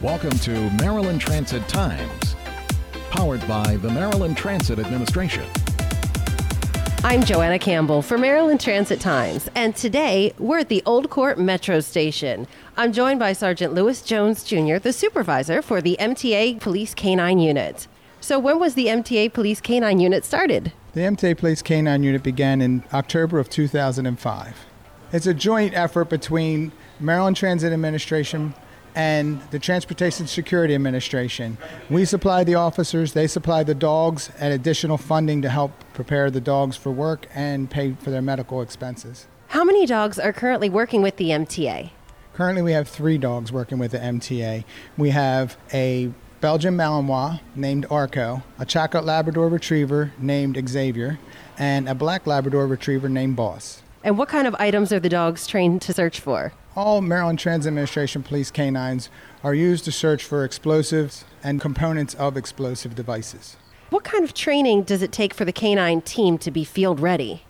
Welcome to Maryland Transit Times, powered by the Maryland Transit Administration. I'm Joanna Campbell for Maryland Transit Times, and today we're at the Old Court Metro Station. I'm joined by Sergeant Lewis Jones Jr., the supervisor for the MTA Police K9 Unit. So, when was the MTA Police K9 Unit started? The MTA Police K9 Unit began in October of 2005. It's a joint effort between Maryland Transit Administration and the Transportation Security Administration. We supply the officers, they supply the dogs, and additional funding to help prepare the dogs for work and pay for their medical expenses. How many dogs are currently working with the MTA? Currently, we have three dogs working with the MTA. We have a Belgian Malinois named Arco, a Chocolate Labrador Retriever named Xavier, and a Black Labrador Retriever named Boss. And what kind of items are the dogs trained to search for? All Maryland Transit Administration police canines are used to search for explosives and components of explosive devices. What kind of training does it take for the canine team to be field ready?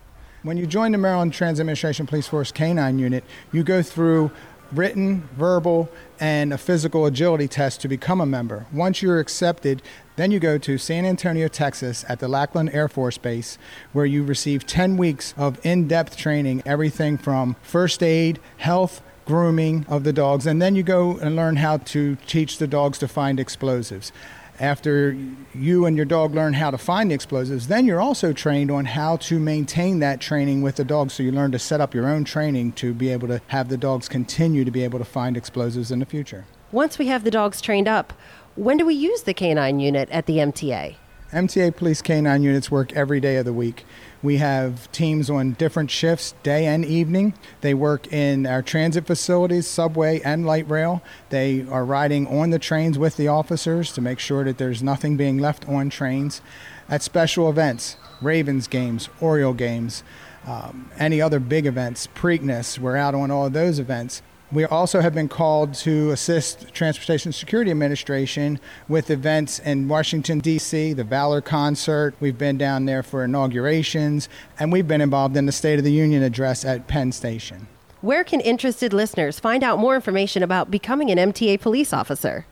When you join the Maryland Transit Administration Police Force Canine Unit, you go through written, verbal, and a physical agility test to become a member. Once you're accepted, then you go to San Antonio, Texas at the Lackland Air Force Base, where you receive 10 weeks of in depth training, everything from first aid, health, grooming of the dogs, and then you go and learn how to teach the dogs to find explosives. After you and your dog learn how to find the explosives, then you're also trained on how to maintain that training with the dog. So you learn to set up your own training to be able to have the dogs continue to be able to find explosives in the future. Once we have the dogs trained up, when do we use the canine unit at the MTA? MTA Police K9 units work every day of the week. We have teams on different shifts, day and evening. They work in our transit facilities, subway and light rail. They are riding on the trains with the officers to make sure that there's nothing being left on trains. At special events, Ravens games, Oriole games, um, any other big events, Preakness, we're out on all those events. We also have been called to assist Transportation Security Administration with events in Washington, D.C., the Valor Concert. We've been down there for inaugurations, and we've been involved in the State of the Union address at Penn Station. Where can interested listeners find out more information about becoming an MTA police officer?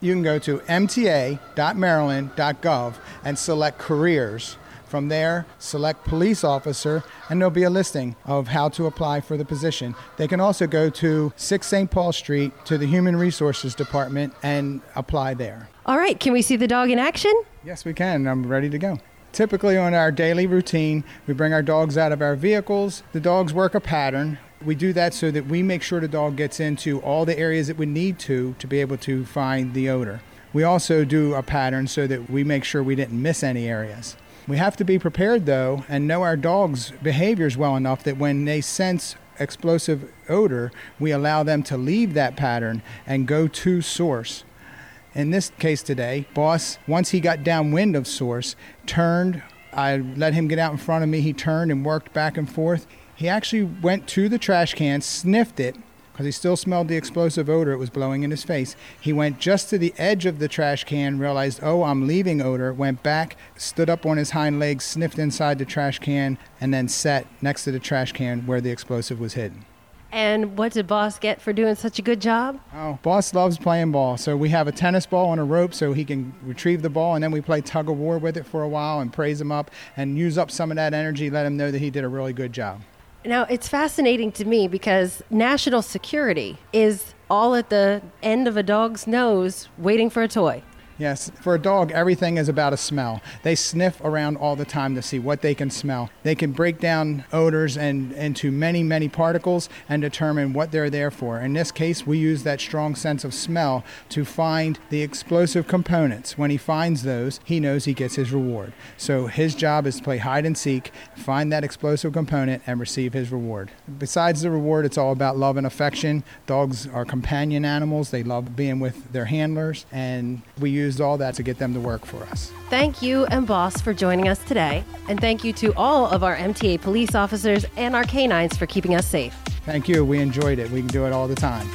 You can go to mta.maryland.gov and select careers from there, select police officer, and there'll be a listing of how to apply for the position. They can also go to 6 St. Paul Street to the Human Resources Department and apply there. All right, can we see the dog in action? Yes, we can. I'm ready to go. Typically, on our daily routine, we bring our dogs out of our vehicles. The dogs work a pattern. We do that so that we make sure the dog gets into all the areas that we need to to be able to find the odor. We also do a pattern so that we make sure we didn't miss any areas. We have to be prepared, though, and know our dog's behaviors well enough that when they sense explosive odor, we allow them to leave that pattern and go to source. In this case today, boss, once he got downwind of source, turned. I let him get out in front of me. He turned and worked back and forth. He actually went to the trash can, sniffed it, because he still smelled the explosive odor it was blowing in his face. He went just to the edge of the trash can, realized, oh, I'm leaving odor, went back, stood up on his hind legs, sniffed inside the trash can, and then sat next to the trash can where the explosive was hidden. And what did Boss get for doing such a good job? Oh, Boss loves playing ball. So we have a tennis ball on a rope so he can retrieve the ball, and then we play tug of war with it for a while and praise him up and use up some of that energy, let him know that he did a really good job. Now, it's fascinating to me because national security is all at the end of a dog's nose waiting for a toy. Yes, for a dog, everything is about a smell. They sniff around all the time to see what they can smell. They can break down odors and into many, many particles and determine what they're there for. In this case, we use that strong sense of smell to find the explosive components. When he finds those, he knows he gets his reward. So his job is to play hide and seek, find that explosive component, and receive his reward. Besides the reward, it's all about love and affection. Dogs are companion animals. They love being with their handlers, and we use used all that to get them to work for us. Thank you and Boss for joining us today. And thank you to all of our MTA police officers and our canines for keeping us safe. Thank you. We enjoyed it. We can do it all the time.